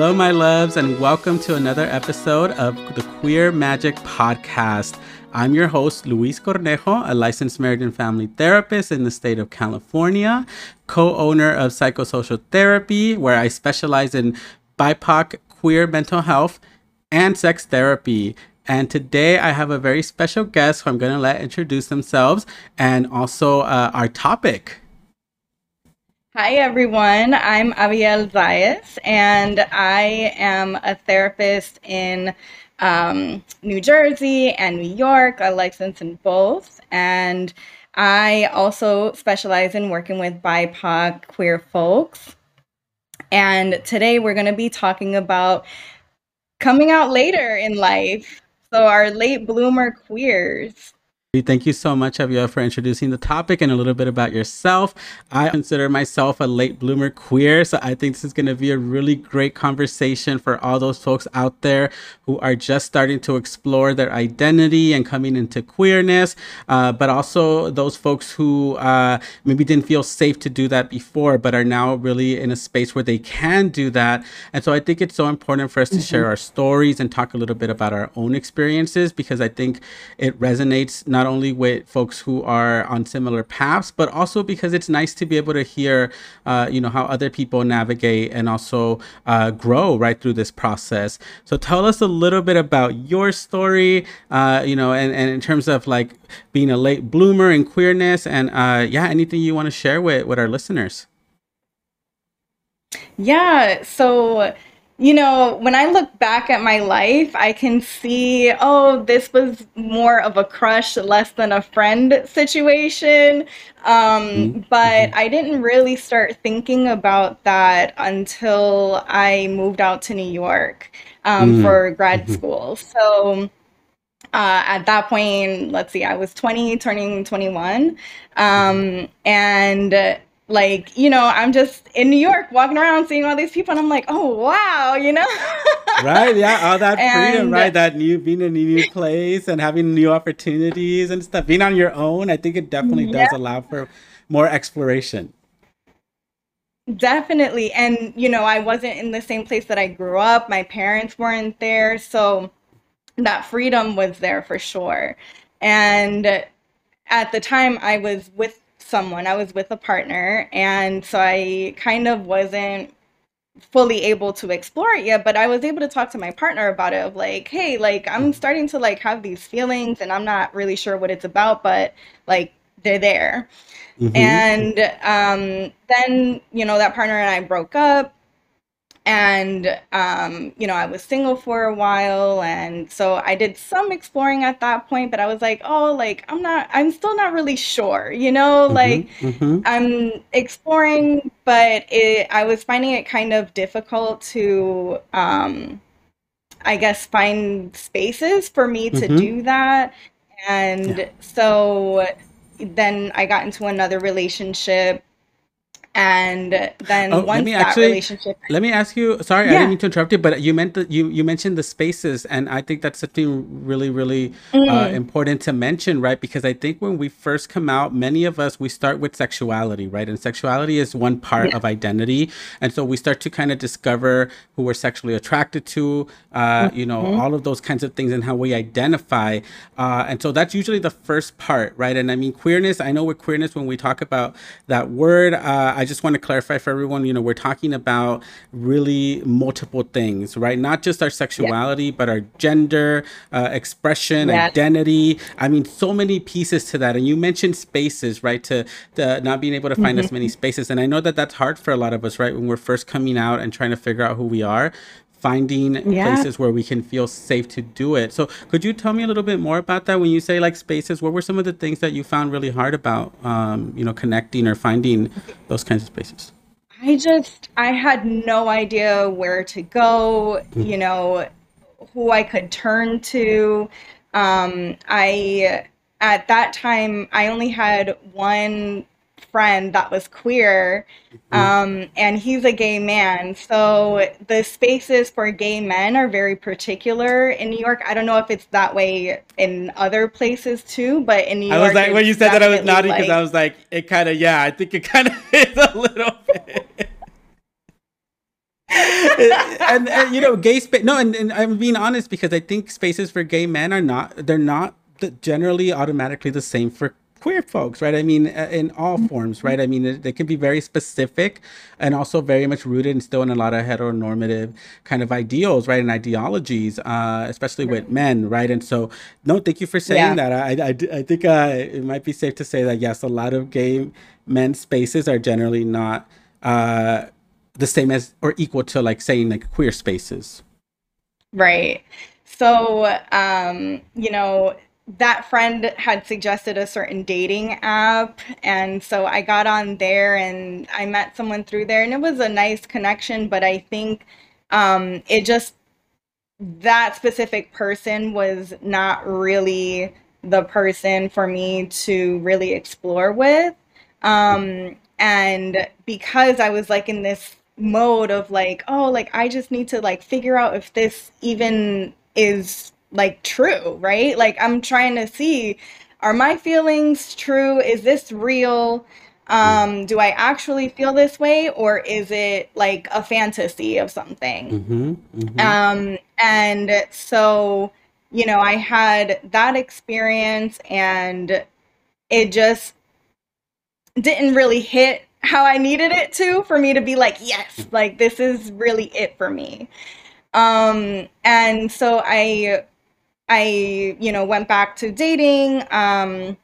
Hello, my loves, and welcome to another episode of the Queer Magic Podcast. I'm your host, Luis Cornejo, a licensed marriage and family therapist in the state of California, co owner of Psychosocial Therapy, where I specialize in BIPOC queer mental health and sex therapy. And today I have a very special guest who I'm going to let introduce themselves and also uh, our topic. Hi, everyone. I'm Aviel Zayas, and I am a therapist in um, New Jersey and New York, a license in both. And I also specialize in working with BIPOC queer folks. And today we're going to be talking about coming out later in life. So, our late bloomer queers. Thank you so much, Aviel, for introducing the topic and a little bit about yourself. I consider myself a late bloomer queer, so I think this is going to be a really great conversation for all those folks out there who are just starting to explore their identity and coming into queerness, uh, but also those folks who uh, maybe didn't feel safe to do that before, but are now really in a space where they can do that. And so I think it's so important for us to mm-hmm. share our stories and talk a little bit about our own experiences because I think it resonates not not only with folks who are on similar paths, but also because it's nice to be able to hear, uh, you know, how other people navigate and also uh, grow right through this process. So tell us a little bit about your story, uh, you know, and, and in terms of like being a late bloomer in queerness and uh, yeah, anything you want to share with, with our listeners. Yeah. So, you know, when I look back at my life, I can see, oh, this was more of a crush, less than a friend situation. Um, mm-hmm. But mm-hmm. I didn't really start thinking about that until I moved out to New York um, mm-hmm. for grad mm-hmm. school. So uh, at that point, let's see, I was 20, turning 21. Um, and like you know i'm just in new york walking around seeing all these people and i'm like oh wow you know? Right yeah all that freedom and, right that new being in a new place and having new opportunities and stuff being on your own i think it definitely yeah. does allow for more exploration. Definitely and you know i wasn't in the same place that i grew up my parents weren't there so that freedom was there for sure. And at the time i was with someone. I was with a partner, and so I kind of wasn't fully able to explore it yet but i was able to talk to my partner about it of like hey like i'm starting to like have these feelings and i'm not really sure what it's about but like they're there mm-hmm. and um then you know that partner and i broke up and um, you know i was single for a while and so i did some exploring at that point but i was like oh like i'm not i'm still not really sure you know mm-hmm, like mm-hmm. i'm exploring but it, i was finding it kind of difficult to um, i guess find spaces for me to mm-hmm. do that and yeah. so then i got into another relationship and then oh, once that actually, relationship let me ask you sorry yeah. i didn't mean to interrupt you but you meant that you you mentioned the spaces and i think that's something really really uh, mm. uh, important to mention right because i think when we first come out many of us we start with sexuality right and sexuality is one part yeah. of identity and so we start to kind of discover who we're sexually attracted to uh, mm-hmm. you know mm-hmm. all of those kinds of things and how we identify uh, and so that's usually the first part right and i mean queerness i know with queerness when we talk about that word uh, I just want to clarify for everyone, you know, we're talking about really multiple things, right? Not just our sexuality, yeah. but our gender, uh, expression, identity. I mean, so many pieces to that. And you mentioned spaces, right? To, to not being able to find mm-hmm. as many spaces. And I know that that's hard for a lot of us, right? When we're first coming out and trying to figure out who we are finding yeah. places where we can feel safe to do it. So, could you tell me a little bit more about that? When you say like spaces, what were some of the things that you found really hard about, um, you know, connecting or finding those kinds of spaces? I just, I had no idea where to go, mm-hmm. you know, who I could turn to. Um, I, at that time, I only had one friend that was queer, mm-hmm. um, and he's a gay man. So the spaces for gay men are very particular in New York. I don't know if it's that way in other places too, but in New York, I was like, when you said that, I was nodding because like, I was like, it kind of, yeah, I think it kind of is a little bit. and, and, you know, gay space. No, and, and I'm being honest because I think spaces for gay men are not. They're not generally automatically the same for queer folks, right? I mean, uh, in all mm-hmm. forms, right? I mean, they can be very specific and also very much rooted and still in a lot of heteronormative kind of ideals, right? And ideologies, uh, especially with men, right? And so, no, thank you for saying yeah. that. I, I, I think uh, it might be safe to say that, yes, a lot of gay men spaces are generally not uh, the same as or equal to, like, saying, like, queer spaces. Right. So, um, you know, that friend had suggested a certain dating app and so i got on there and i met someone through there and it was a nice connection but i think um, it just that specific person was not really the person for me to really explore with. Um, and because i was like in this mode of like oh like i just need to like figure out if this even is like true, right? Like I'm trying to see are my feelings true? Is this real? Um, do I actually feel this way or is it like a fantasy of something? Mm-hmm, mm-hmm. Um, and so, you know, I had that experience and it just didn't really hit how I needed it to for me to be like, yes, like this is really it for me. Um, and so I I, you know, went back to dating um,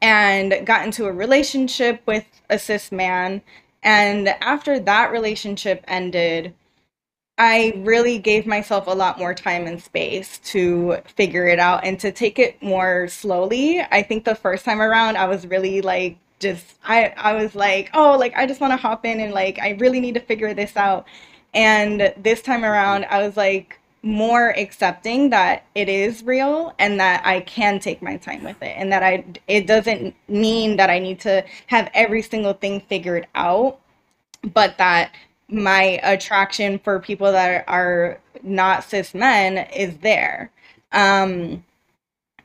and got into a relationship with a cis man. And after that relationship ended, I really gave myself a lot more time and space to figure it out and to take it more slowly. I think the first time around, I was really like, just, I, I was like, oh, like, I just want to hop in and like, I really need to figure this out. And this time around, I was like, more accepting that it is real and that I can take my time with it and that I it doesn't mean that I need to have every single thing figured out but that my attraction for people that are not cis men is there. Um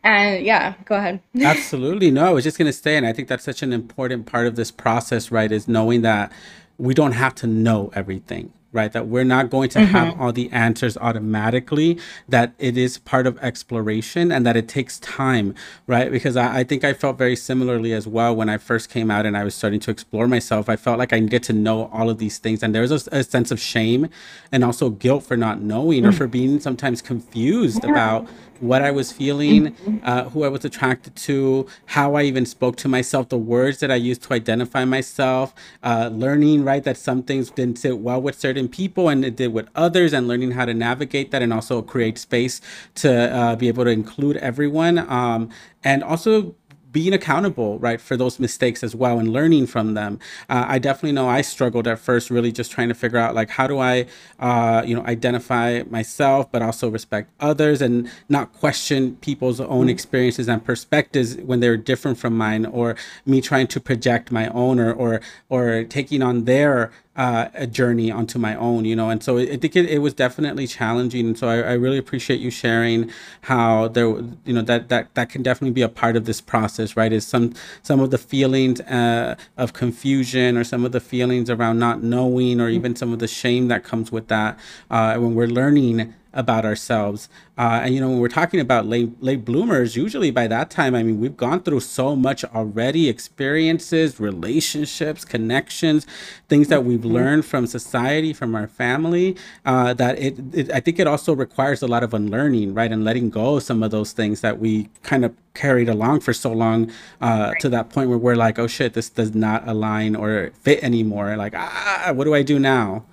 and yeah go ahead. Absolutely. No i was just going to say and i think that's such an important part of this process right is knowing that we don't have to know everything right? That we're not going to mm-hmm. have all the answers automatically, that it is part of exploration and that it takes time, right? Because I, I, think I felt very similarly as well when I first came out and I was starting to explore myself. I felt like I needed to know all of these things. And there was a, a sense of shame and also guilt for not knowing mm-hmm. or mm. for being sometimes confused yeah. about what I was feeling, uh, who I was attracted to, how I even spoke to myself, the words that I used to identify myself, uh, learning, right, that some things didn't sit well with certain people and it did with others, and learning how to navigate that and also create space to uh, be able to include everyone. Um, and also being accountable, right, for those mistakes as well and learning from them. Uh, I definitely know I struggled at first, really just trying to figure out like how do I, uh, you know, identify myself, but also respect others and not question people's own mm-hmm. experiences and perspectives when they're different from mine, or me trying to project my own or or or taking on their uh, a journey onto my own, you know. And so I think it, it was definitely challenging. And so I, I really appreciate you sharing how there, you know, that that that can definitely be a part of this process, right? Is some some of the feelings uh, of confusion or some of the feelings around not knowing or even some of the shame that comes with that uh, when we're learning about ourselves. Uh, and you know, when we're talking about late late bloomers, usually by that time, I mean, we've gone through so much already: experiences, relationships, connections, things that we've mm-hmm. learned from society, from our family. Uh, that it, it, I think, it also requires a lot of unlearning, right, and letting go of some of those things that we kind of carried along for so long uh, right. to that point where we're like, oh shit, this does not align or fit anymore. Like, ah, what do I do now?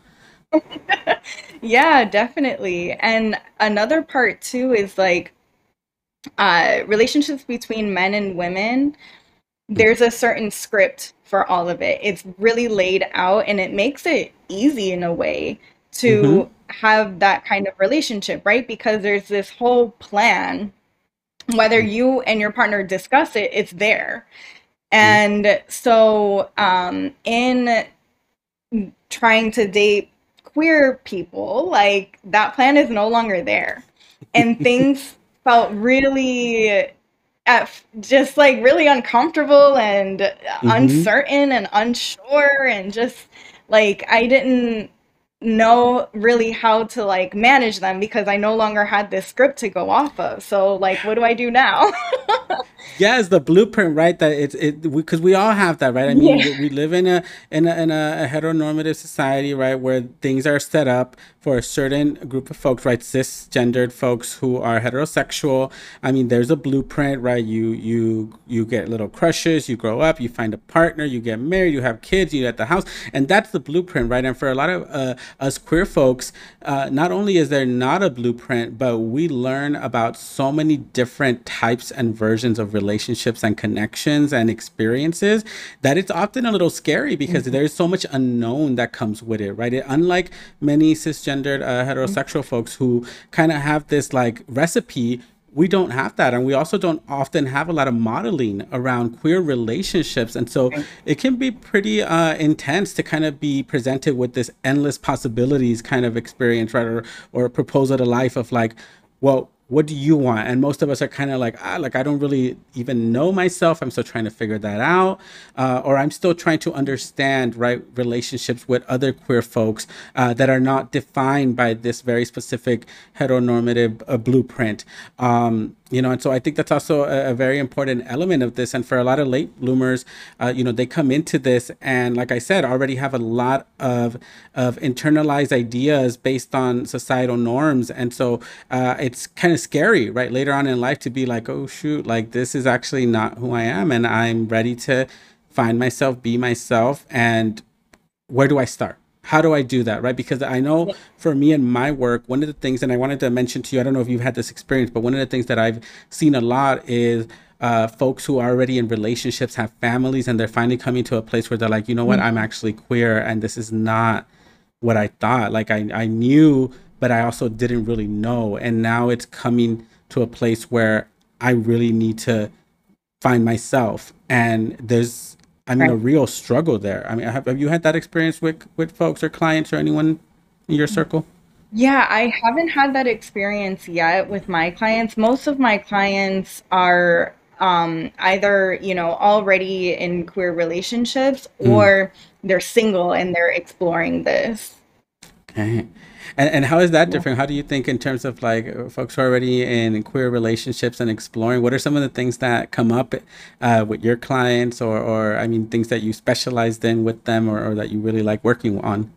yeah, definitely. And another part too is like uh, relationships between men and women. There's a certain script for all of it. It's really laid out and it makes it easy in a way to mm-hmm. have that kind of relationship, right? Because there's this whole plan. Whether mm. you and your partner discuss it, it's there. Mm. And so, um, in trying to date queer people, like that plan is no longer there. And things felt really at just like really uncomfortable and mm-hmm. uncertain and unsure and just like I didn't know really how to like manage them because I no longer had this script to go off of. So like, what do I do now? yeah, it's the blueprint, right? That it's it because we, we, all have that, right? I mean, yeah. we, we, live in a in a, in a heteronormative society, right, where things are set up for a certain group of folks, right? Cisgendered folks who are heterosexual. I mean, there's a blueprint, right? You you you get little crushes, you grow up, you find a partner, you get married, you have kids, you at the house, and that's the blueprint, right? And for a lot of uh, us queer folks, uh, not only is there not a blueprint, but we learn about so many different types and versions of relationships and connections and experiences that it's often a little scary because mm-hmm. there's so much unknown that comes with it, right? It, unlike many cisgendered uh, heterosexual mm-hmm. folks who kind of have this like recipe we don't have that. And we also don't often have a lot of modeling around queer relationships. And so it can be pretty uh, intense to kind of be presented with this endless possibilities kind of experience right? Or, or proposal to life of like well what do you want? And most of us are kind of like ah like i don't really even know myself. I'm still trying to figure that out. Uh, or i'm still trying to understand right relationships with other queer folks uh, that are not defined by this very specific heteronormative uh, blueprint. Um, you know and so i think that's also a, a, very important element of this. And for a lot of late bloomers uh, you know they come into this and like i said already have a lot of of internalized ideas based on societal norms. And so uh, it's kind of scary right later on in life to be like oh shoot like this is actually not who i am and i'm ready to find myself be myself and where do i start how do I do that, right? Because I know yeah. for me and my work, one of the things, and I wanted to mention to you, I don't know if you've had this experience, but one of the things that I've seen a lot is uh, folks who are already in relationships have families and they're finally coming to a place where they're like, you know what, mm-hmm. I'm actually queer and this is not what I thought. Like I, I knew, but I also didn't really know. And now it's coming to a place where I really need to find myself. And there's I mean, right. a real struggle there. I mean, have, have you had that experience with with folks or clients or anyone in your circle? Yeah, I haven't had that experience yet with my clients. Most of my clients are um, either, you know, already in queer relationships mm. or they're single and they're exploring this. Okay. And, and how is that different? How do you think in terms of like folks who are already in queer relationships and exploring? What are some of the things that come up uh, with your clients, or or I mean, things that you specialized in with them, or, or that you really like working on?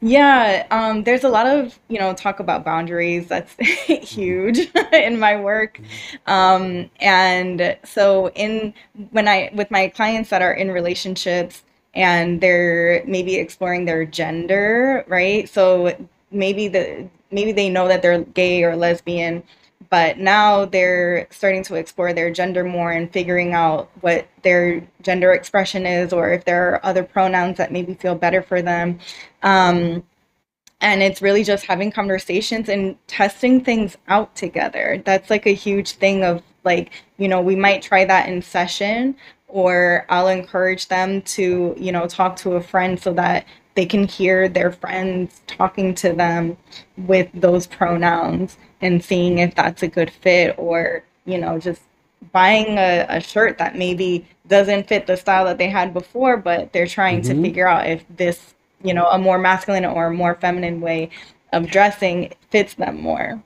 Yeah, um, there's a lot of you know talk about boundaries. That's huge in my work, um, and so in when I with my clients that are in relationships, and they're maybe exploring their gender, right? So maybe the maybe they know that they're gay or lesbian, but now they're starting to explore their gender more and figuring out what their gender expression is or if there are other pronouns that maybe feel better for them. Um, and it's really just having conversations and testing things out together. That's like a huge thing of like, you know, we might try that in session, or I'll encourage them to, you know, talk to a friend so that they can hear their friends talking to them with those pronouns and seeing if that's a good fit or, you know, just buying a, a shirt that maybe doesn't fit the style that they had before, but they're trying mm-hmm. to figure out if this, you know, a more masculine or a more feminine way of dressing fits them more.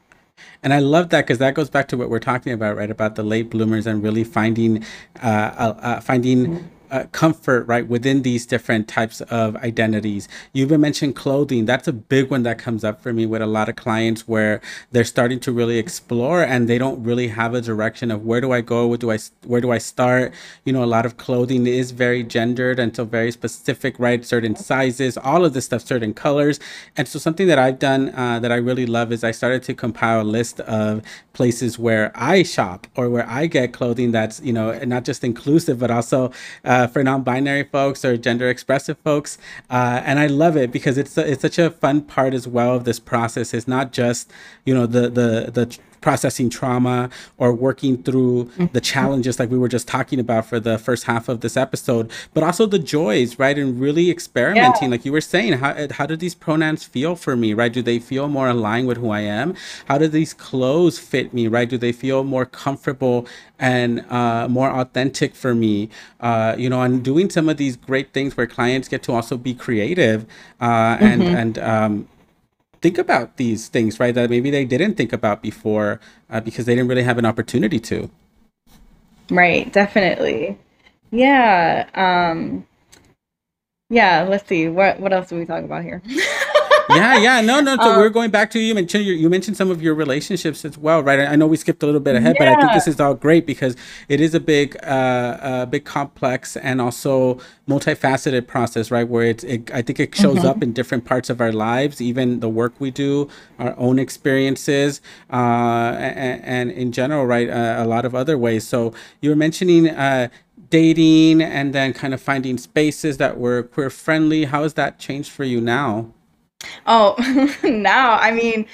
And I love that because that goes back to what we're talking about, right? About the late bloomers and really finding, uh, uh, uh finding uh, comfort right within these different types of identities. You even mentioned clothing. That's a big one that comes up for me with a lot of clients where they're starting to really explore and they don't really have a direction of where do i go where do i where do i start? You know a lot of clothing is very gendered and so very specific right? Certain sizes all of this stuff certain colors. And so something that i've done uh, that i really love is i started to compile a list of places where i shop or where i get clothing that's you know not just inclusive but also uh, uh, for non-binary folks or gender expressive folks, uh, and I love it because it's it's such a fun part as well of this process. It's not just you know the the the processing trauma or working through mm-hmm. the challenges like we were just talking about for the first half of this episode but also the joys right and really experimenting yeah. like you were saying how, how do these pronouns feel for me right do they feel more aligned with who i am how do these clothes fit me right do they feel more comfortable and uh, more authentic for me uh, you know and doing some of these great things where clients get to also be creative uh, and mm-hmm. and um, think about these things, right? That maybe they didn't think about before uh, because they didn't really have an opportunity to. Right, definitely. Yeah. Um, yeah. Let's see. What what else do we talk about here? yeah, yeah, no, no. So um, we're going back to you mentioned you mentioned some of your relationships as well, right? I know we skipped a little bit ahead, yeah. but I think this is all great because it is a big, uh, a big complex and also multifaceted process, right? Where it's, it, I think it shows mm-hmm. up in different parts of our lives, even the work we do, our own experiences, uh, and, and in general, right? Uh, a lot of other ways. So you were mentioning. Uh, dating and then kind of finding spaces that were queer friendly how has that changed for you now Oh, now, I mean,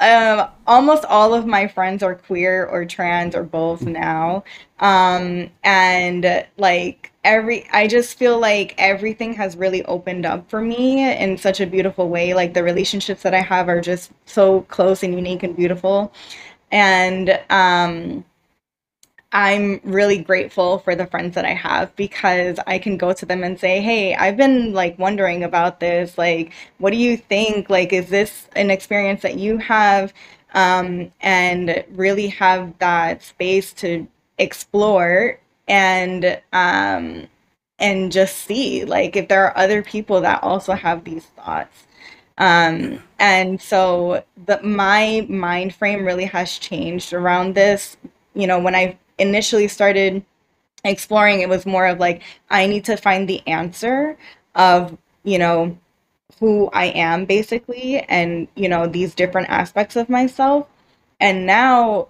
um, almost all of my friends are queer or trans or both now. Um, and like every, I just feel like everything has really opened up for me in such a beautiful way. Like the relationships that I have are just so close and unique and beautiful. And, um, I'm really grateful for the friends that I have because I can go to them and say, "Hey, I've been like wondering about this. Like, what do you think? Like, is this an experience that you have?" Um, and really have that space to explore and um, and just see like if there are other people that also have these thoughts. Um, and so the my mind frame really has changed around this. You know, when I initially started exploring, it was more of like, I need to find the answer of, you know, who I am basically, and, you know, these different aspects of myself. And now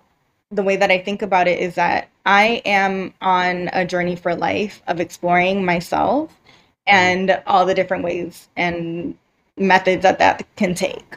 the way that I think about it is that I am on a journey for life of exploring myself and all the different ways and methods that that can take.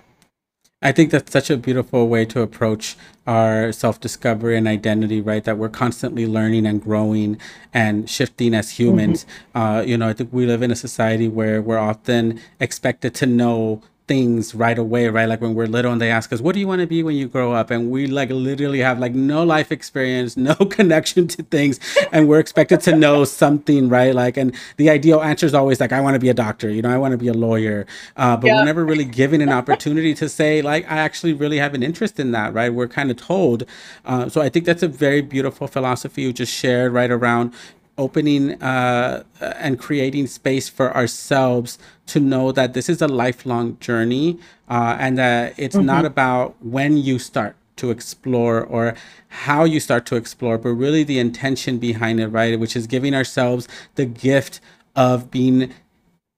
I think that's such a beautiful way to approach our self discovery and identity, right? That we're constantly learning and growing and shifting as humans. Mm-hmm. Uh, you know, I think we live in a society where we're often expected to know things right away, right? Like when we're little and they ask us, what do you want to be when you grow up? And we like literally have like no life experience, no connection to things. And we're expected to know something, right? Like, and the ideal answer is always like, I want to be a doctor, you know, I want to be a lawyer. Uh, but yeah. we're never really given an opportunity to say, like, I actually really have an interest in that, right? We're kind of told. Uh, so I think that's a very beautiful philosophy you just shared right around opening uh, and creating space for ourselves to know that this is a lifelong journey uh, and that it's mm-hmm. not about when you start to explore or how you start to explore, but really the intention behind it, right? Which is giving ourselves the gift of being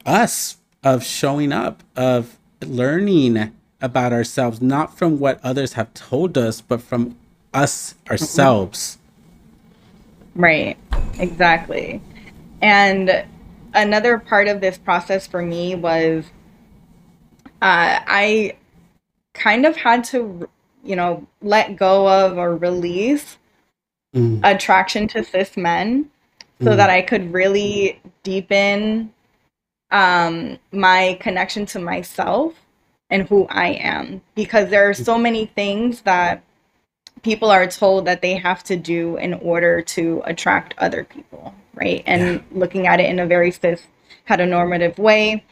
us, of showing up, of learning about ourselves, not from what others have told us, but from us ourselves. Right, exactly. And another part of this process for me was uh, I kind of had to, you know, let go of or release mm. attraction to cis men so mm. that I could really deepen um, my connection to myself and who I am. Because there are so many things that people are told that they have to do in order to attract other people, right? And yeah. looking at it in a very cis heteronormative way,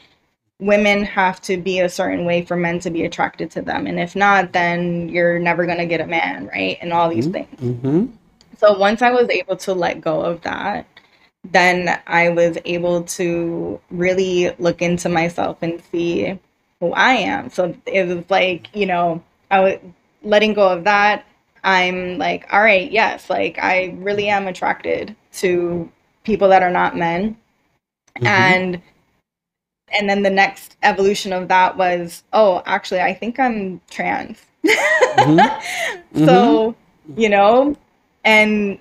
women have to be a certain way for men to be attracted to them. And if not, then you're never going to get a man, right? And all these mm-hmm. things. Mm-hmm. So once I was able to let go of that, then I was able to really look into myself and see who I am. So it was like, you know, I was letting go of that I'm like, all right, yes, like I really am attracted to people that are not men. Mm-hmm. And and then the next evolution of that was, oh, actually I think I'm trans. Mm-hmm. so, mm-hmm. you know, and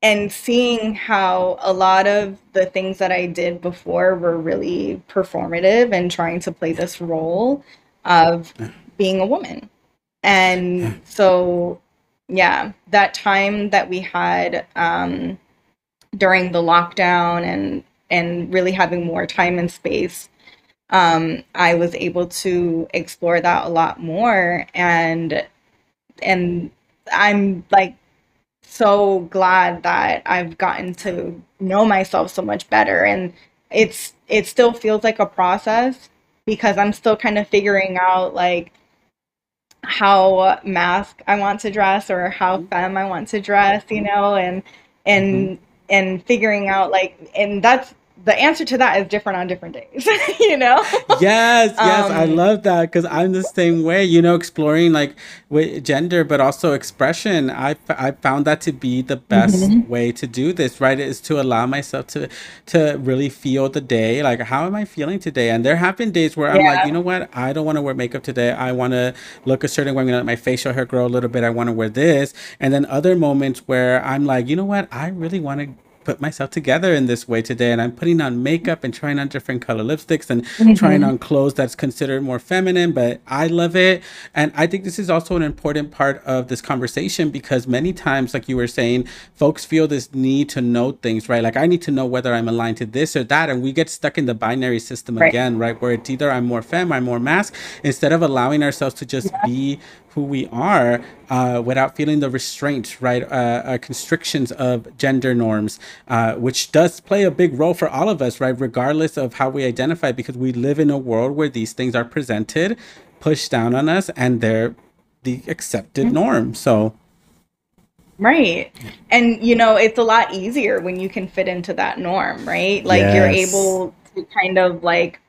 and seeing how a lot of the things that I did before were really performative and trying to play this role of being a woman. And so yeah, that time that we had um, during the lockdown and and really having more time and space, um, I was able to explore that a lot more. And and I'm like so glad that I've gotten to know myself so much better. And it's it still feels like a process because I'm still kind of figuring out like how masc I want to dress or how mm-hmm. femme I want to dress, you know, and and mm-hmm. and figuring out like and that's the answer to that is different on different days, you know? Yes, yes, um, I love that because I'm the same way, you know, exploring like with gender, but also expression. I, I found that to be the best mm-hmm. way to do this, right? Is to allow myself to to really feel the day. Like, how am I feeling today? And there have been days where I'm yeah. like, you know what? I don't want to wear makeup today. I want to look a certain way. I'm going to let my facial hair grow a little bit. I want to wear this. And then other moments where I'm like, you know what? I really want to put myself together in this way today and I'm putting on makeup and trying on different color lipsticks and mm-hmm. trying on clothes that's considered more feminine, but I love it. And I think this is also an important part of this conversation because many times, like you were saying, folks feel this need to know things, right? Like I need to know whether I'm aligned to this or that. And we get stuck in the binary system right. again, right? Where it's either I'm more femme, I'm more masc, instead of allowing ourselves to just yeah. be who we are uh, without feeling the restraint, right? Uh, uh, constrictions of gender norms, uh, which does play a big role for all of us, right? Regardless of how we identify, because we live in a world where these things are presented, pushed down on us, and they're the accepted mm-hmm. norm. So, Right. And you know, it's a lot easier when you can fit into that norm, right? Like yes. you're able to kind of like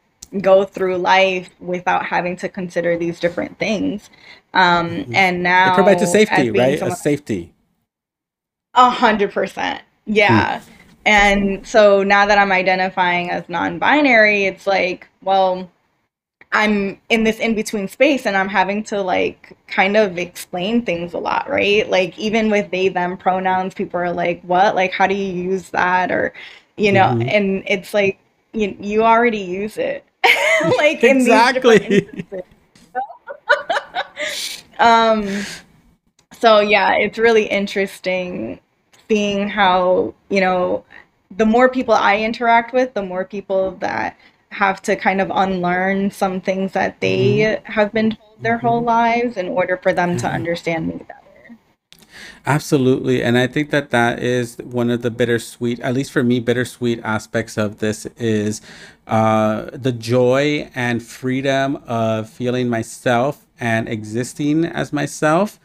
go through life without having to consider these different things. Um, mm-hmm. And now it provides a safety, right? Someone, a safety. A hundred percent. Yeah. Mm. And so now that I'm identifying as non-binary, it's like, well, I'm in this in between space and I'm having to like kind of explain things a lot, right? Like even with they them pronouns, people are like, "What? Like how do you use that?" or you know, mm-hmm. and it's like you you already use it. like exactly. um so yeah, it's really interesting seeing how, you know, the more people I interact with, the more people that have to kind of unlearn some things that they mm-hmm. have been told their whole mm-hmm. lives in order for them to mm-hmm. understand me better. Absolutely. And I think that that is one of the bittersweet, at least for me, bittersweet aspects of this is uh, the joy and freedom of feeling myself and existing as myself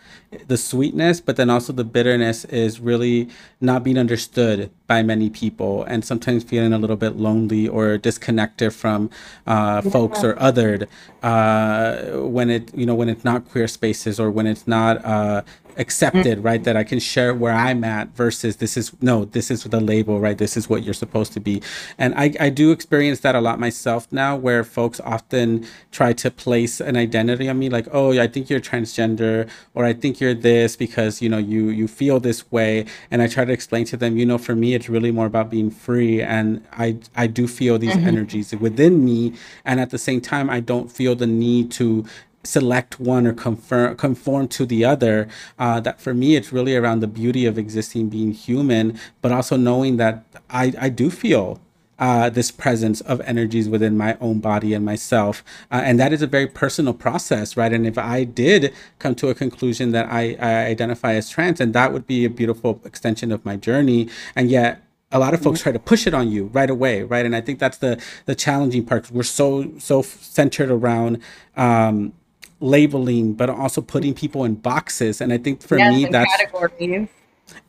the sweetness but then also the bitterness is really not being understood by many people and sometimes feeling a little bit lonely or disconnected from uh, folks or othered uh, when it you know when it's not queer spaces or when it's not uh, accepted right that i can share where i'm at versus this is no this is the label right this is what you're supposed to be. And i, I do experience that a lot myself now where folks often try to place an identity on me like oh i think you're transgender or i think you're this because you know you you feel this way. And i try to explain to them you know for me it's really more about being free and i i do feel these mm-hmm. energies within me. And at the same time i don't feel the need to select one or conform conform to the other. Uh, that for me, it's really around the beauty of existing, being human, but also knowing that I I do feel. Uh, this presence of energies within my own body and myself. Uh, and that is a very personal process, right? And if I did come to a conclusion that I, I identify as trans, and that would be a beautiful extension of my journey. And yet, a lot of folks mm-hmm. try to push it on you right away right and i think that's the the challenging part we're so so centered around um labeling, but also putting people in boxes. And I think for yes, me, that's categories.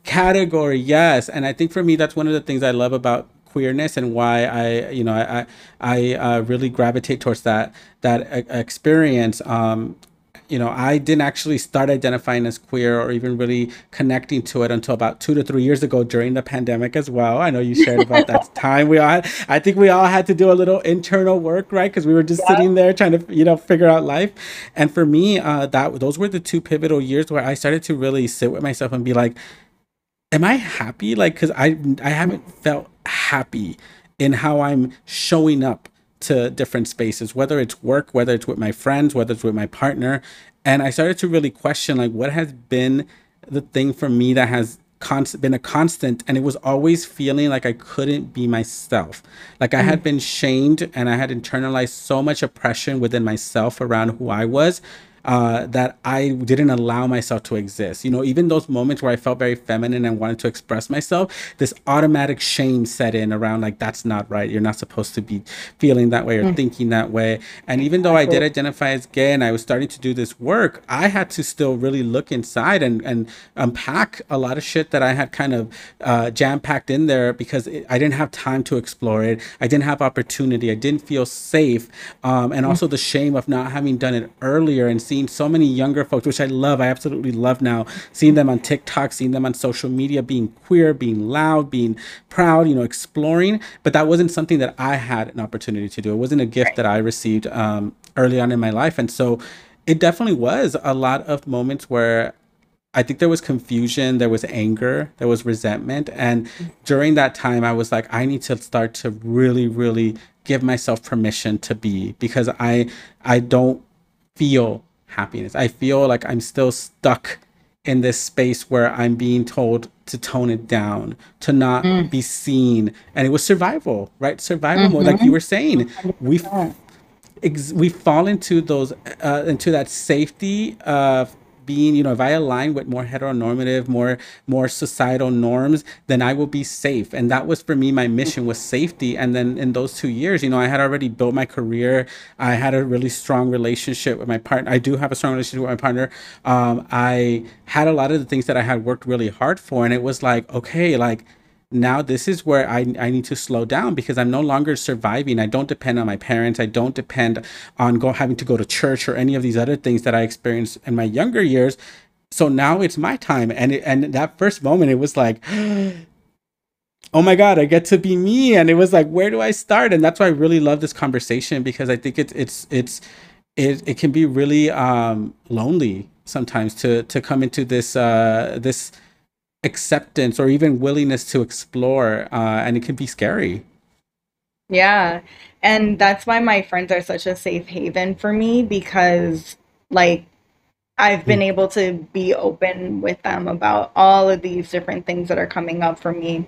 Category, yes. And I think for me, that's one of the things I love about queerness and why I, you know, I I, uh, really gravitate towards that that uh, experience. Um, you know, I didn't actually start identifying as queer or even really connecting to it until about two to three years ago during the pandemic as well. I know you shared about that time. We all, had, I think we all had to do a little internal work, right? Because we were just yeah. sitting there trying to, you know, figure out life. And for me, uh, that those were the two pivotal years where I started to really sit with myself and be like, "Am I happy?" Like, because I I haven't felt happy in how I'm showing up to different spaces, whether it's work, whether it's with my friends, whether it's with my partner. And I started to really question like what has been the thing for me that has been a constant and it was always feeling like I couldn't be myself. Like I had mm. been shamed and I had internalized so much oppression within myself around who I was uh, that I didn't allow myself to exist. You know, even those moments where I felt very feminine and wanted to express myself, this automatic shame set in around like, that's not right. You're not supposed to be feeling that way or mm. thinking that way. And even though I did identify as gay and I was starting to do this work, I had to still really look inside and, and unpack a lot of shit that I had kind of uh, jam packed in there because it, I didn't have time to explore it. I didn't have opportunity. I didn't feel safe. Um, and mm. also the shame of not having done it earlier and seeing so many younger folks, which I love. I absolutely love now seeing them on TikTok, seeing them on social media, being queer, being loud, being proud, you know, exploring. But that wasn't something that I had an opportunity to do. It wasn't a gift that I received um, early on in my life. And so it definitely was a lot of moments where I think there was confusion, there was anger, there was resentment. And during that time, I was like, I need to start to really, really give myself permission to be because I I don't feel happiness. I feel like I'm still stuck in this space where I'm being told to tone it down, to not mm. be seen. And it was survival, right? Survival mm-hmm. mode, like you were saying. We we fall into those uh, into that safety of being, you know, if I align with more heteronormative, more more societal norms, then I will be safe. And that was for me my mission was safety. And then in those two years, you know, I had already built my career. I had a really strong relationship with my partner. I do have a strong relationship with my partner. Um, I had a lot of the things that I had worked really hard for, and it was like, okay, like now this is where I, I need to slow down because I'm no longer surviving. I don't depend on my parents. I don't depend on go having to go to church or any of these other things that I experienced in my younger years. So now it's my time. And it, and that first moment, it was like, oh my God, I get to be me. And it was like, where do I start? And that's why I really love this conversation because I think it's it's it's it, it can be really um lonely sometimes to to come into this uh this acceptance or even willingness to explore uh, and it can be scary yeah and that's why my friends are such a safe haven for me because like I've been mm. able to be open with them about all of these different things that are coming up for me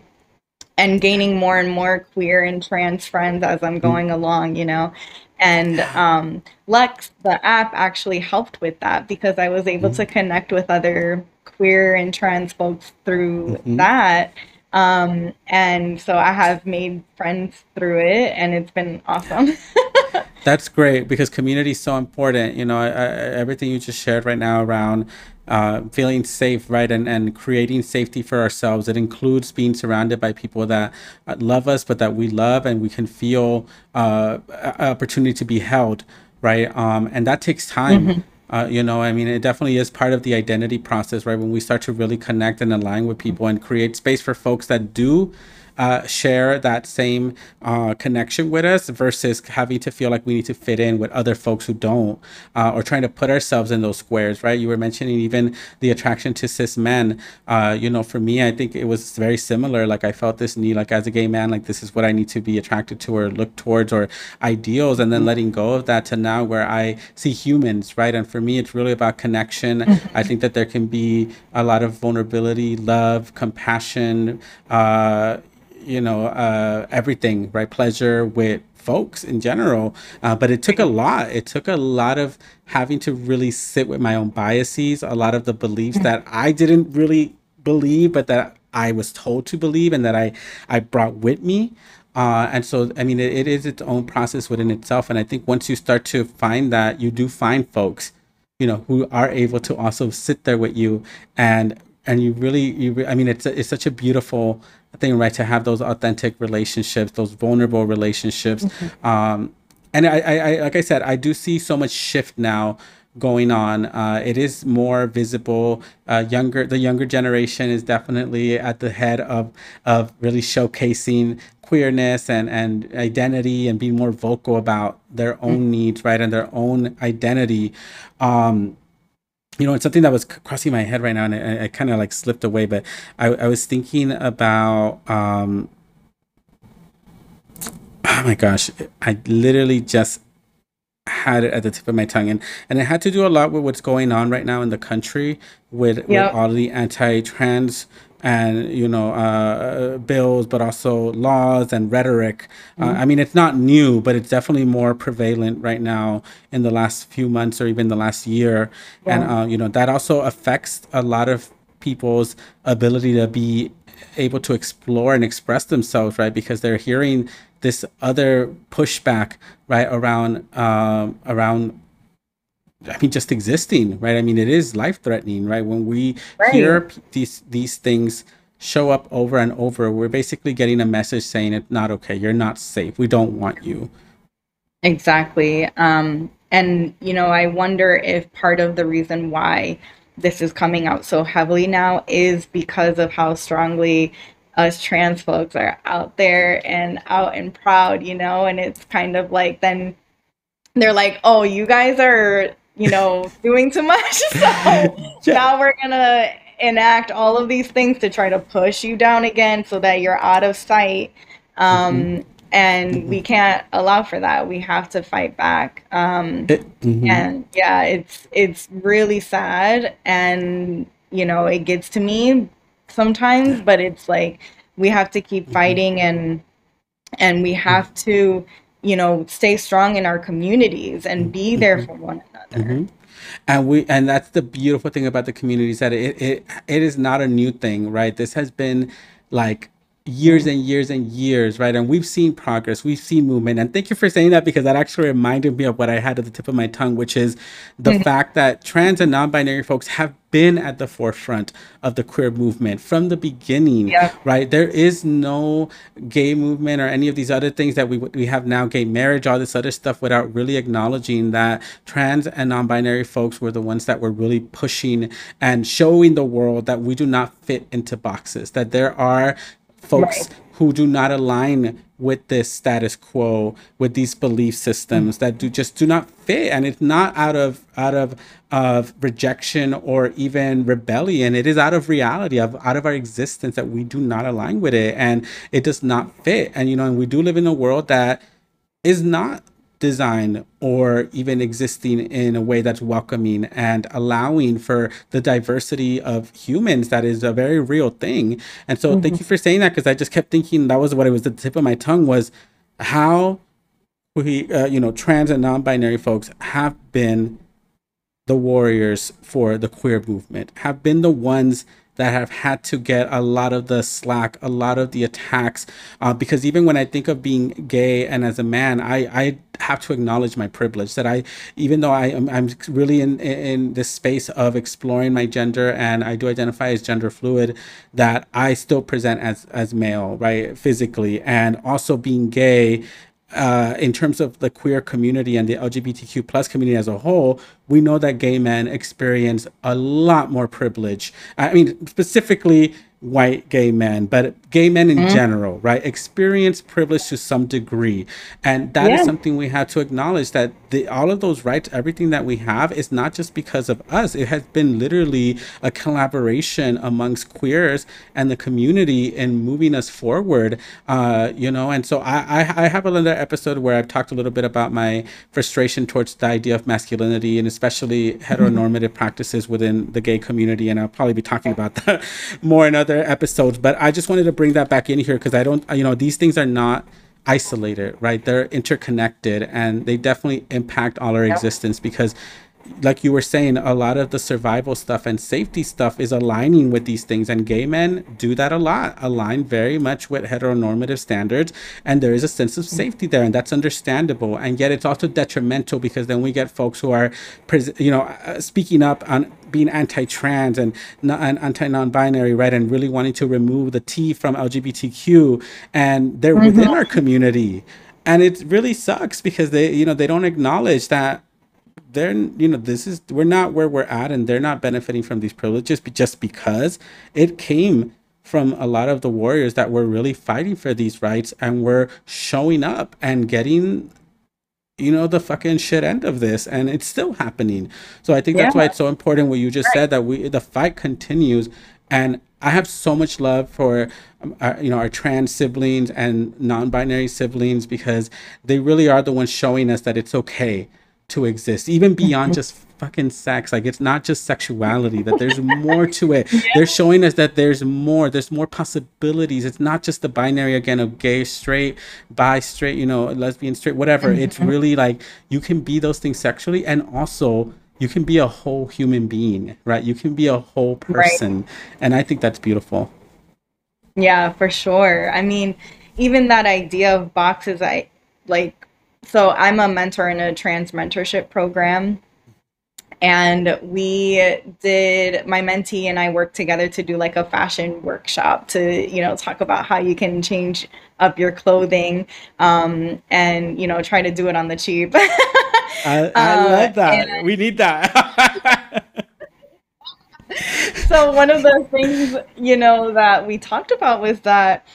and gaining more and more queer and trans friends as I'm mm. going along, you know. And um, Lex, the app, actually helped with that because I was able mm. to connect with other queer and trans folks through mm-hmm. that. Um, and so I have made friends through it, and it's been awesome. That's great because community is so important. You know, I, I, everything you just shared right now around uh, feeling safe, right, and, and creating safety for ourselves. It includes being surrounded by people that uh, love us, but that we love, and we can feel uh, opportunity to be held, right? Um, and that takes time. Mm-hmm. Uh, you know, I mean, it definitely is part of the identity process, right? When we start to really connect and align with people and create space for folks that do uh, share that same uh, connection with us versus having to feel like we need to fit in with other folks who don't uh, or trying to put ourselves in those squares, right? You were mentioning even the attraction to cis men. Uh, you know, for me, I think it was very similar. Like I felt this need, like as a gay man, like this is what I need to be attracted to or look towards or ideals, and then letting go of that to now where I see humans, right? And for me, it's really about connection. I think that there can be a lot of vulnerability, love, compassion, uh, you know uh, everything right? Pleasure with folks in general uh, but it took a lot. It took a lot of having to really sit with my own biases a lot of the beliefs that i didn't really believe but that i was told to believe and that i i brought with me. Uh, and so, I mean, it, it is its own process within itself. And I think once you start to find that, you do find folks, you know, who are able to also sit there with you and and you really, you, I mean, it's a, it's such a beautiful thing, right? To have those authentic relationships, those vulnerable relationships. Mm-hmm. Um, and I, I, I, like I said, I do see so much shift now going on. Uh, it is more visible. Uh, younger, the younger generation is definitely at the head of of really showcasing queerness and and identity and being more vocal about their own mm-hmm. needs, right, and their own identity. Um, you know, it's something that was crossing my head right now, and I, I kind of like slipped away. But I, I was thinking about, um, oh my gosh, I literally just had it at the tip of my tongue and and it had to do a lot with what's going on right now in the country with, yep. with all the anti-trans and you know uh, bills, but also laws and rhetoric. Uh, mm-hmm. Uh, I mean, it's not new, but it's definitely more prevalent right now in the last few months or even the last year. Yeah. And uh, you know that also affects a lot of people's ability to be able to explore and express themselves, right? Because they're hearing this other pushback, right, around um, around I mean, just existing, right? I mean, it is life threatening, right? When we right. hear these these things show up over and over, we're basically getting a message saying it's not okay. You're not safe. We don't want you. Exactly. Um, and you know, I wonder if part of the reason why this is coming out so heavily now is because of how strongly us trans folks are out there and out and proud, you know, and it's kind of like then they're like, oh, you guys are you know, doing too much. So yeah. now we're gonna enact all of these things to try to push you down again so that you're out of sight. Um, mm-hmm. And mm-hmm. we can't allow for that. We have to fight back. Um, mm-hmm. And yeah, it's it's really sad, and you know, it gets to me sometimes. But it's like we have to keep mm-hmm. fighting, and and we have to you know stay strong in our communities and be there mm-hmm. for one another mm-hmm. and we and that's the beautiful thing about the community is that it, it it is not a new thing right this has been like years and years and years, right? And we've seen progress, we've seen movement. And thank you for saying that because that actually reminded me of what I had at the tip of my tongue, which is the mm-hmm. fact that trans and non binary folks have been at the forefront of the queer movement from the beginning, yeah. right? There is no gay movement or any of these other things that we, we have now, gay marriage, all this other stuff, without really acknowledging that trans and non binary folks were the ones that were really pushing and showing the world that we do not fit into boxes, that there are folks right. who do not align with this status quo with these belief systems mm-hmm. that do just do not fit and it's not out of out of of rejection or even rebellion. It is out of reality of out of our existence that we do not align with it and it does not fit. And you know and we do live in a world that is not design or even existing in a way that's welcoming and allowing for the diversity of humans that is a very real thing and so mm-hmm. thank you for saying that because i just kept thinking that was what it was at the tip of my tongue was how we uh, you know trans and non-binary folks have been the warriors for the queer movement have been the ones that have had to get a lot of the slack, a lot of the attacks. Uh, because even when I think of being gay and as a man, I, I have to acknowledge my privilege that I, even though I am I'm really in, in this space of exploring my gender and I do identify as gender fluid, that I still present as, as male, right, physically. And also being gay uh, in terms of the queer community and the LGBTQ plus community as a whole, we know that gay men experience a lot more privilege. I mean, specifically white gay men, but gay men in mm. general, right, experience privilege to some degree. And that yeah. is something we have to acknowledge that the, all of those rights, everything that we have is not just because of us. It has been literally a collaboration amongst queers and the community in moving us forward, uh, you know. And so I, I, I have another episode where I've talked a little bit about my frustration towards the idea of masculinity and especially heteronormative mm-hmm. practices within the gay community. And I'll probably be talking about that more in other episodes. But I just wanted to bring that back in here because I don't, you know, these things are not isolated, right? They're interconnected and they definitely impact all our yep. existence because like you were saying, a lot of the survival stuff and safety stuff is aligning with these things. And gay men do that a lot, align very much with heteronormative standards. And there is a sense of safety there, and that's understandable. And yet it's also detrimental because then we get folks who are, you know, uh, speaking up on being anti-trans and, and anti-non-binary, right? And really wanting to remove the T from LGBTQ. And they're mm-hmm. within our community and it really sucks because they you know they don't acknowledge that they're you know this is we're not where we're at and they're not benefiting from these privileges just because it came from a lot of the warriors that were really fighting for these rights and were showing up and getting you know the fucking shit end of this and it's still happening so i think yeah. that's why it's so important what you just right. said that we the fight continues and i have so much love for um, our, you know our trans siblings and non-binary siblings because they really are the ones showing us that it's okay to exist, even beyond just fucking sex. Like it's not just sexuality, that there's more to it. Yeah. They're showing us that there's more, there's more possibilities. It's not just the binary again of gay, straight, bi, straight, you know, lesbian, straight, whatever. Mm-hmm. It's really like you can be those things sexually and also you can be a whole human being, right? You can be a whole person. Right. And I think that's beautiful. Yeah, for sure. I mean, even that idea of boxes, I like, so I'm a mentor in a trans mentorship program. And we did my mentee and i worked together to do like a fashion workshop to you know talk about how you can change up your clothing um, and you know try to do it on the cheap. I, I uh, love that. and, we need that. So one of the things you know that we talked about was that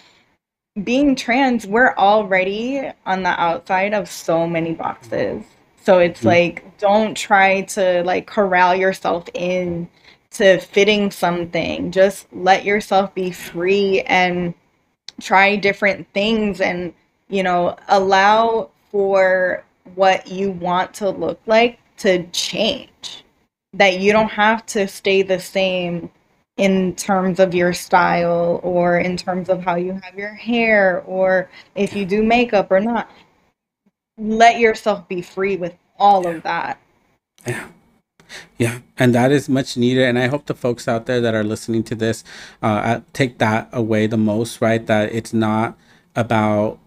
being trans we're already on the outside of so many boxes so it's mm-hmm. like don't try to like corral yourself in to fitting something. Just let yourself be free and try different things and you know, allow for what you want to look like to change. That you don't have to stay the same in terms of your style or in terms of how you have your hair or if you do makeup or not let yourself be free with all of that. Yeah. Yeah, and that is much needed. And I hope the folks out there that are listening to this uh, take that away the most, right? That it's not about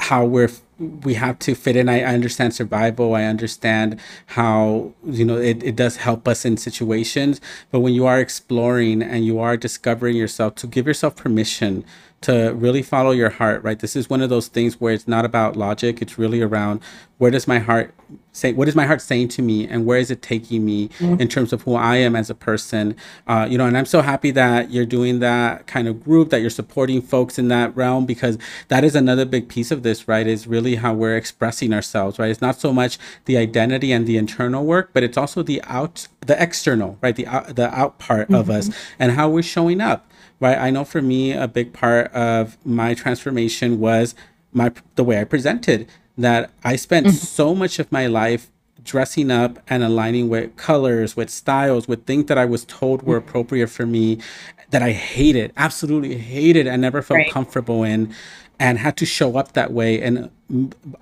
how we're we have to fit in. I, I understand survival. I understand how you know it, it does help us in situations. But when you are exploring and you are discovering yourself, to give yourself permission to really follow your heart, right? This is one of those things where it's not about logic. It's really around where does my heart say, what is my heart saying to me, and where is it taking me mm-hmm. in terms of who I am as a person? Uh, you know, and I'm so happy that you're doing that kind of group, that you're supporting folks in that realm, because that is another big piece of this, right? Is really how we're expressing ourselves, right? It's not so much the identity and the internal work, but it's also the out, the external, right? The out, the out part mm-hmm. of us mm-hmm. and how we're showing up right? I know for me, a big part of my transformation was my the way I presented. That I spent mm-hmm. so much of my life dressing up and aligning with colors, with styles, with things that I was told were mm-hmm. appropriate for me that I hated, absolutely hated, and never felt right. comfortable in, and had to show up that way in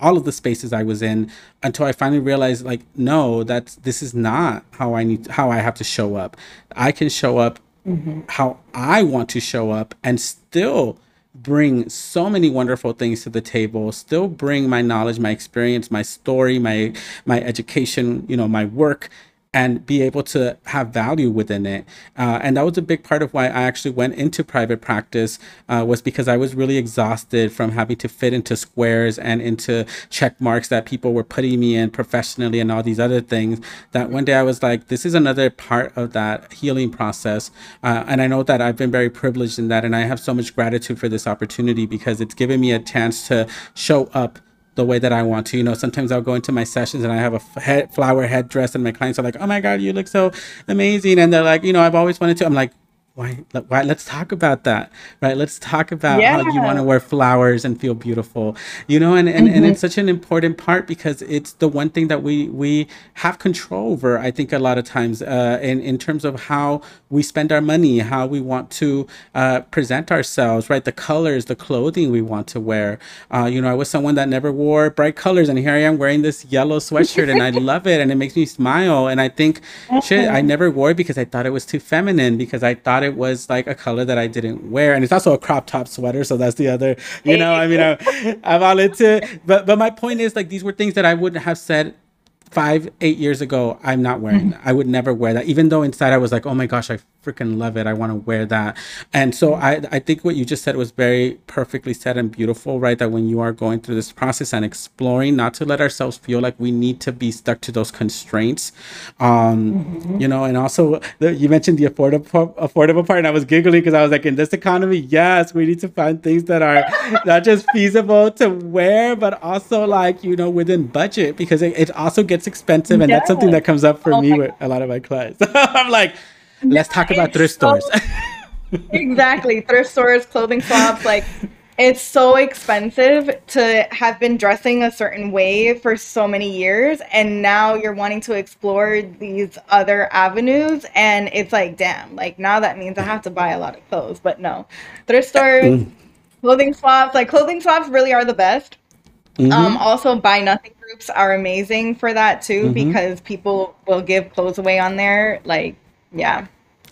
all of the spaces I was in until I finally realized, like, no, that's this is not how I need, how I have to show up. I can show up mm-hmm. how I want to show up and still bring so many wonderful things to the table still bring my knowledge my experience my story my my education you know my work and be able to have value within it. Uh, and that was a big part of why I actually went into private practice uh, was because I was really exhausted from having to fit into squares and into check marks that people were putting me in professionally and all these other things. That one day I was like, this is another part of that healing process. Uh, and I know that I've been very privileged in that, and I have so much gratitude for this opportunity because it's given me a chance to show up the way that I want to. You know, sometimes I'll go into my sessions and I have a head, flower headdress, and my clients are like, "Oh my god, you look so amazing!" And they're like, "You know, I've always wanted to." I'm like, why, why let's talk about that right let's talk about yeah. how you want to wear flowers and feel beautiful you know and and, mm-hmm. and it's such an important part because it's the one thing that we we have control over i think a lot of times uh in in terms of how we spend our money how we want to uh present ourselves right the colors the clothing we want to wear uh you know i was someone that never wore bright colors and here i am wearing this yellow sweatshirt and i love it and it makes me smile and i think shit i never wore it because i thought it was too feminine because i thought it was like a color that I didn't wear, and it's also a crop top sweater, so that's the other. You know, I mean, I'm, I'm all into. But but my point is like these were things that I wouldn't have said five eight years ago. I'm not wearing. Mm-hmm. I would never wear that, even though inside I was like, oh my gosh, I freaking love it. I want to wear that. And so I, I think what you just said was very perfectly said and beautiful, right? That when you are going through this process and exploring, not to let ourselves feel like we need to be stuck to those constraints. Um, mm-hmm. You know, and also the, you mentioned the affordable affordable part, and I was giggling because I was like, in this economy, yes, we need to find things that are not just feasible to wear, but also like you know within budget because it, it also gets expensive, and that's something that comes up for oh me with a lot of my clients. I'm like let's talk about thrift stores. exactly. Thrift stores, clothing shops, like it's so expensive to have been dressing a certain way for so many years and now you're wanting to explore these other avenues and it's like damn like now that means i have to buy a lot of clothes but no thrift stores mm. clothing swaps like clothing swaps really are the best mm-hmm. um, also buy nothing groups are amazing for that too mm-hmm. because people will give clothes away on there like yeah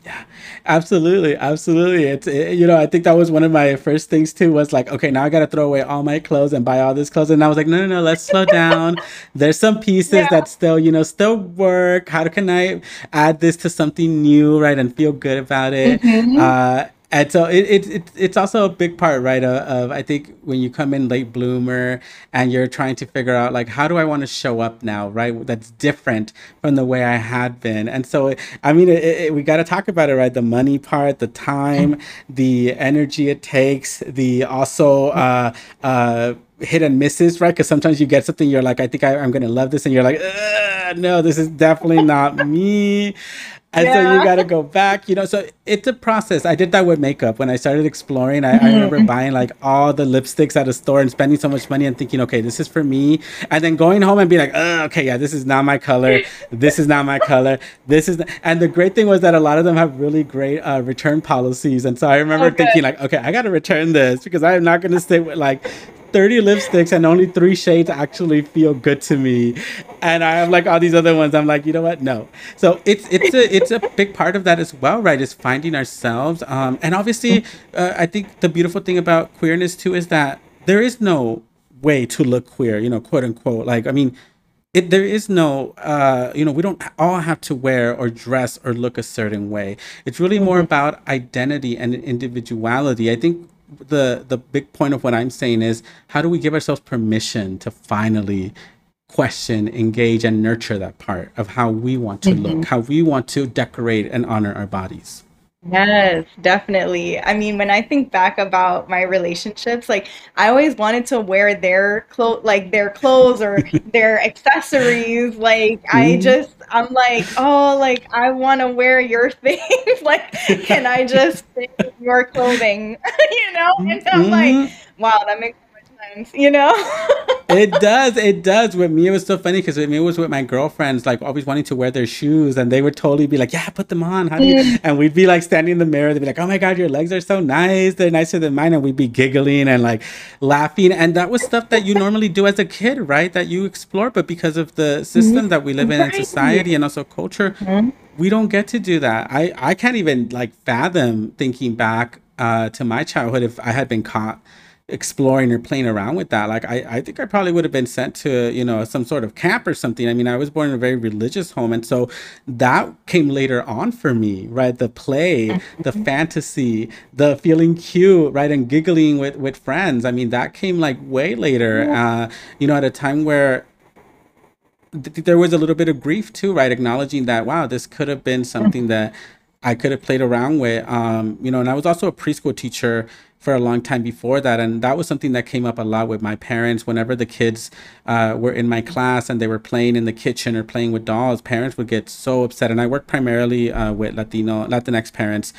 yeah, absolutely, absolutely. It's it, you know I think that was one of my first things too was like okay now I got to throw away all my clothes and buy all this clothes and I was like no no no let's slow down. There's some pieces yeah. that still you know still work. How can I add this to something new right and feel good about it? Mm-hmm. Uh, and so it, it, it, it's also a big part right of, of, i think when you come in late bloomer and you're trying to figure out like how do i want to show up now right that's different from the way i had been and so i mean it, it, we got to talk about it right the money part the time the energy it takes the also uh uh hit and misses, right? Because sometimes you get something, you're like, I think I, am going to love this. And you're like, no, this is definitely not me and yeah. so you got to go back you know so it's a process i did that with makeup when i started exploring I, mm-hmm. I, remember buying like all the lipsticks at a store and spending so much money and thinking okay this is for me and then going home and being like oh, okay yeah this is not my color this is not my color this is and the great thing was that a lot of them have really great uh, return policies and so i remember okay. thinking like okay i got to return this because i'm not going to stay with like 30 lipsticks and only three shades actually feel good to me. And I have like all these other ones. I'm like, you know what? No. So it's it's a it's a big part of that as well, right? Is finding ourselves. Um, and obviously, uh, I think the beautiful thing about queerness too is that there is no way to look queer, you know, quote unquote. Like, I mean, it, there is no uh, you know we don't all have to wear or dress or look a certain way it's really more mm-hmm. about identity and individuality i think the the big point of what I'm saying is how do we give ourselves permission to finally question, engage, and nurture that part of how we want to mm-hmm. look, how we want to decorate and honor our bodies. Yes, definitely. I mean, when I think back about my relationships, like I always wanted to wear their clothes, like their clothes or their accessories. Like I mm-hmm. just, I'm like, oh, like I want to wear your things. like, can I just fit your clothing? you know? And I'm like, mm-hmm. wow, that makes you know? it does. It does. With me, it was so funny because with me, it was with my girlfriends, like always wanting to wear their shoes, and they would totally be like, "Yeah, put them on." How do you? And we'd be like standing in the mirror. They'd be like, "Oh my god, your legs are so nice. They're nicer than mine," and we'd be giggling and like laughing. And that was stuff that you normally do as a kid, right? That you explore, but because of the system that we live in right. in society and also culture, mm-hmm. we don't get to do that. I I can't even like fathom thinking back uh, to my childhood if I had been caught exploring or playing around with that. Like I, I think I probably would have been sent to, you know, some sort of camp or something. I mean, I was born in a very religious home. And so that came later on for me, right? The play, the mm-hmm. fantasy, the feeling cute, right? And giggling with, with friends. I mean, that came like way later, uh, you know, at a time where th- there was a little bit of grief too, right? Acknowledging that, wow, this could have been something that I could have played around with. Um, you know, and I was also a preschool teacher for a long time before that. And that was something that came up a lot with my parents. Whenever the kids uh, were in my class and they were playing in the kitchen or playing with dolls, parents would get so upset. And I work primarily uh, with Latino, Latinx parents.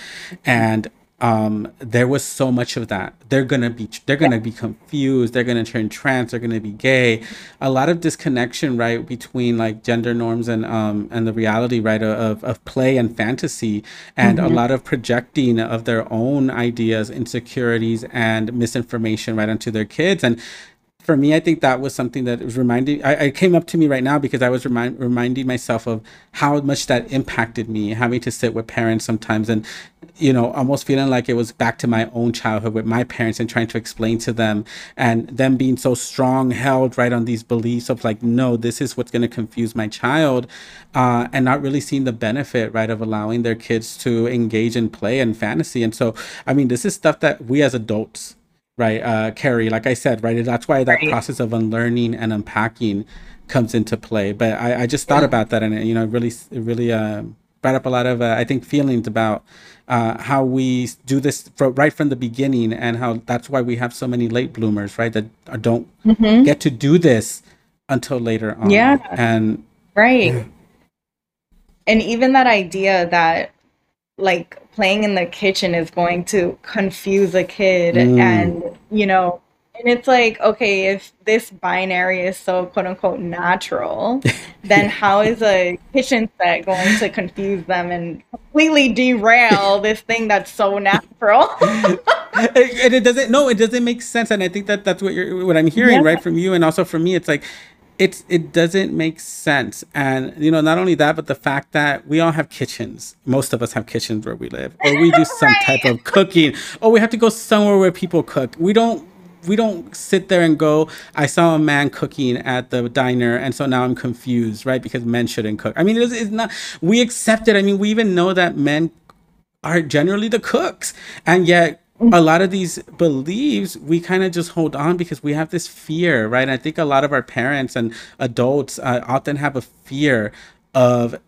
And um, there was so much of that. They're gonna be they're gonna be confused. They're gonna turn trans. They're gonna be gay. A lot of disconnection, right, between like gender norms and um and the reality, right, of of play and fantasy, and mm-hmm. a lot of projecting of their own ideas, insecurities, and misinformation right onto their kids. And for me, I think that was something that was reminding. I, I came up to me right now because I was remind, reminding myself of how much that impacted me, having to sit with parents sometimes, and you know, almost feeling like it was back to my own childhood with my parents and trying to explain to them, and them being so strong held right on these beliefs of like, no, this is what's going to confuse my child, uh, and not really seeing the benefit right of allowing their kids to engage in play and fantasy. And so, I mean, this is stuff that we as adults right uh carrie like i said right that's why that right. process of unlearning and unpacking comes into play but i, I just thought yeah. about that and you know really really uh, brought up a lot of uh, i think feelings about uh, how we do this for, right from the beginning and how that's why we have so many late bloomers right that don't mm-hmm. get to do this until later on yeah and right and even that idea that like playing in the kitchen is going to confuse a kid mm. and you know and it's like okay if this binary is so quote unquote natural then how is a kitchen set going to confuse them and completely derail this thing that's so natural and it doesn't no it doesn't make sense and i think that that's what you're what i'm hearing yeah. right from you and also from me it's like it's it doesn't make sense. And you know not only that but the fact that we all have kitchens. Most of us have kitchens where we live. Or we do some right. type of cooking. Or we have to go somewhere where people cook. We don't we don't sit there and go i saw a man cooking at the diner and so now i'm confused right? Because men shouldn't cook. I mean it's, it's not we accept it. I mean we even know that men are generally the cooks. And yet a lot of these beliefs we kind of just hold on because we have this fear right? And i think a lot of our parents and adults uh, often have a fear of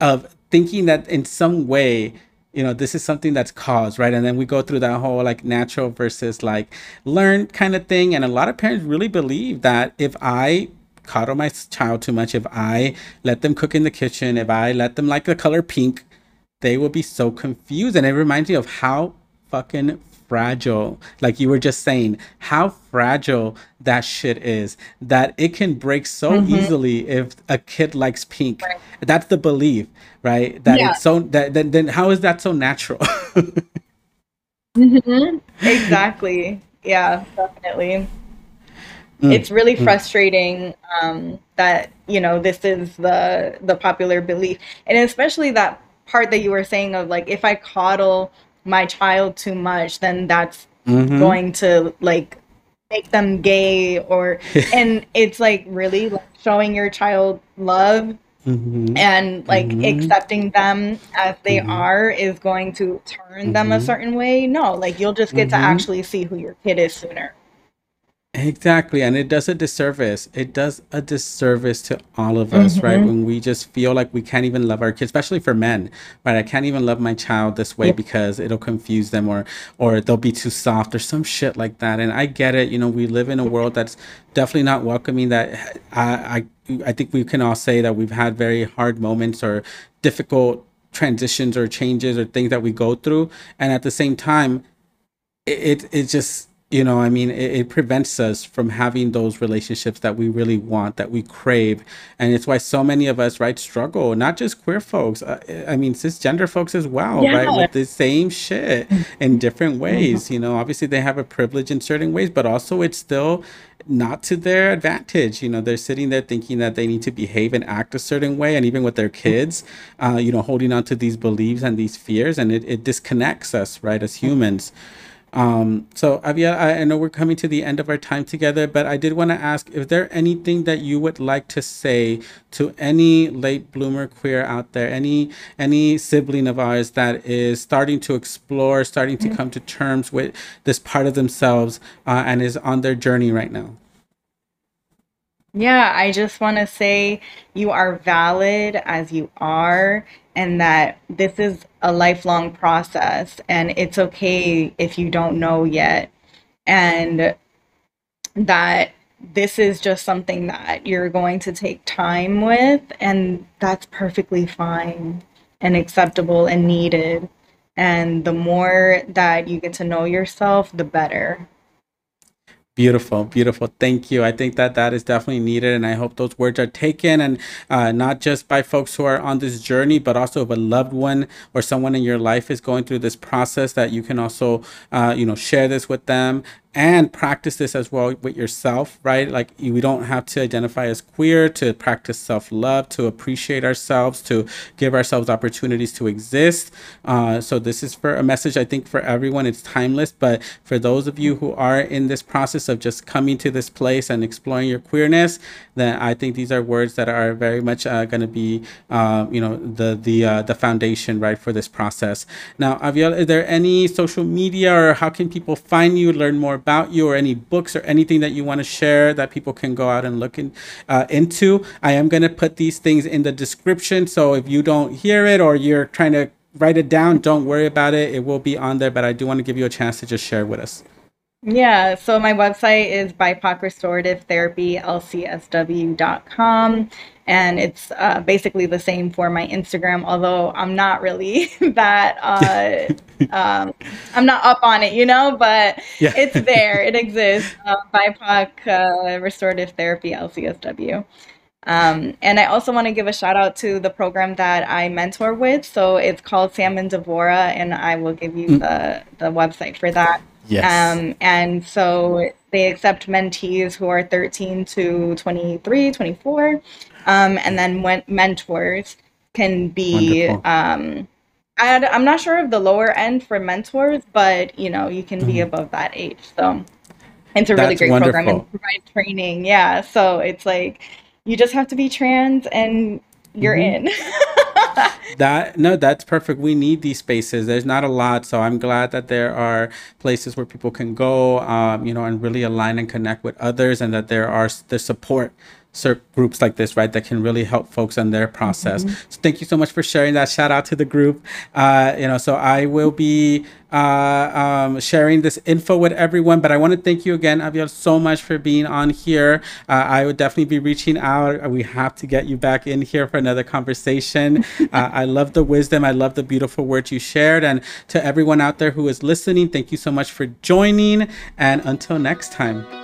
of thinking that in some way you know this is something that's caused right? And then we go through that whole like natural versus like learned kind of thing. And a lot of parents really believe that if i coddle my child too much if i let them cook in the kitchen if i let them like the color pink they will be so confused. And it reminds me of how fucking fragile. Like you were just saying, how fragile that shit is. That it can break so mm-hmm. easily if a kid likes pink. Right. That's the belief, right? That yeah. it's so that then, then how is that so natural? mm-hmm. Exactly. Yeah, definitely. Mm. It's really mm. frustrating um, that you know this is the the popular belief, and especially that part that you were saying of like if I coddle my child too much, then that's mm-hmm. going to like make them gay or and it's like really like showing your child love mm-hmm. and like mm-hmm. accepting them as they mm-hmm. are is going to turn them a mm-hmm. certain way. No, like you'll just get to mm-hmm. actually see who your kid is sooner. Exactly. And it does a disservice. It does a disservice to all of us, mm-hmm. right? When we just feel like we can't even love our kids, especially for men, right? I can't even love my child this way yep. because it'll confuse them or or they'll be too soft or some shit like that. And I get it. You know, we live in a world that's definitely not welcoming that I I, I think we can all say that we've had very hard moments or difficult transitions or changes or things that we go through. And at the same time, it, it, it just you know i mean it, it, prevents us from having those relationships that we really want that we crave and it's why so many of us right struggle not just queer folks uh, i mean cisgender folks as well yeah. right with the same shit in different ways you know obviously they have a privilege in certain ways but also it's still not to their advantage. You know, they're sitting there thinking that they need to behave and act a certain way, and even with their kids, uh, you know, holding on to these beliefs and these fears, and it, it disconnects us, right, as humans. Um, so Aviel, I, know we're coming to the end of our time together, but I did want to ask, is there anything that you would like to say to any late bloomer queer out there, any any sibling of ours that is starting to explore, starting to mm-hmm. come to terms with this part of themselves, uh, and is on their journey right now? Yeah, I just want to say you are valid as you are and that this is a lifelong process and it's okay if you don't know yet. And that this is just something that you're going to take time with and that's perfectly fine and acceptable and needed. And the more that you get to know yourself the better Beautiful, beautiful. Thank you. I think that that is definitely needed, and I hope those words are taken, and uh, not just by folks who are on this journey, but also if a loved one or someone in your life is going through this process, that you can also, uh, you know, share this with them and practice this as well with yourself, right? Like we don't have to identify as queer to practice self love, to appreciate ourselves, to give ourselves opportunities to exist. Uh, so this is for a message I think for everyone. It's timeless, but for those of you who are in this process of just coming to this place and exploring your queerness, then I think these are words that are very much uh, going to be, uh, you know, the the uh, the foundation, right, for this process. Now, Aviel, is there any social media or how can people find you, learn more about you, or any books or anything that you want to share that people can go out and look in, uh, into? I am going to put these things in the description, so if you don't hear it or you're trying to write it down, don't worry about it. It will be on there, but I do want to give you a chance to just share with us. Yeah, so my website is BIPOC Restorative Therapy, LCSW.com. and it's uh, basically the same for my Instagram. Although I'm not really that, uh, um, I'm not up on it, you know, but yeah. it's there. It exists. Uh, BIPOC uh, Restorative Therapy LCSW. Um, and I also want to give a shout out to the program that I mentor with. So it's called Sam and Devora, and I will give you mm. the, the website for that. Yes. Um, and so they accept mentees who are 13 to 23, 24. Um, and then when mentors can be, um, I, am not sure of the lower end for mentors, but you know, you can mm. be mm-hmm. above that age. So it's a really great wonderful. program and provide training. Yeah. So it's like, you just have to be trans and you're mm-hmm. in. that no, that's perfect. We need these spaces. There's not a lot, so I'm glad that there are places where people can go, um, you know, and really align and connect with others, and that there are the support groups like this, right, that can really help folks in their process. Mm-hmm. So thank you so much for sharing that. Shout out to the group. Uh, you know, so I will be uh, um, sharing this info with everyone, but I want to thank you again, Aviel, so much for being on here. Uh, I would definitely be reaching out. We have to get you back in here for another conversation. Uh, I love the wisdom. I love the beautiful words you shared. And to everyone out there who is listening, thank you so much for joining. And until next time.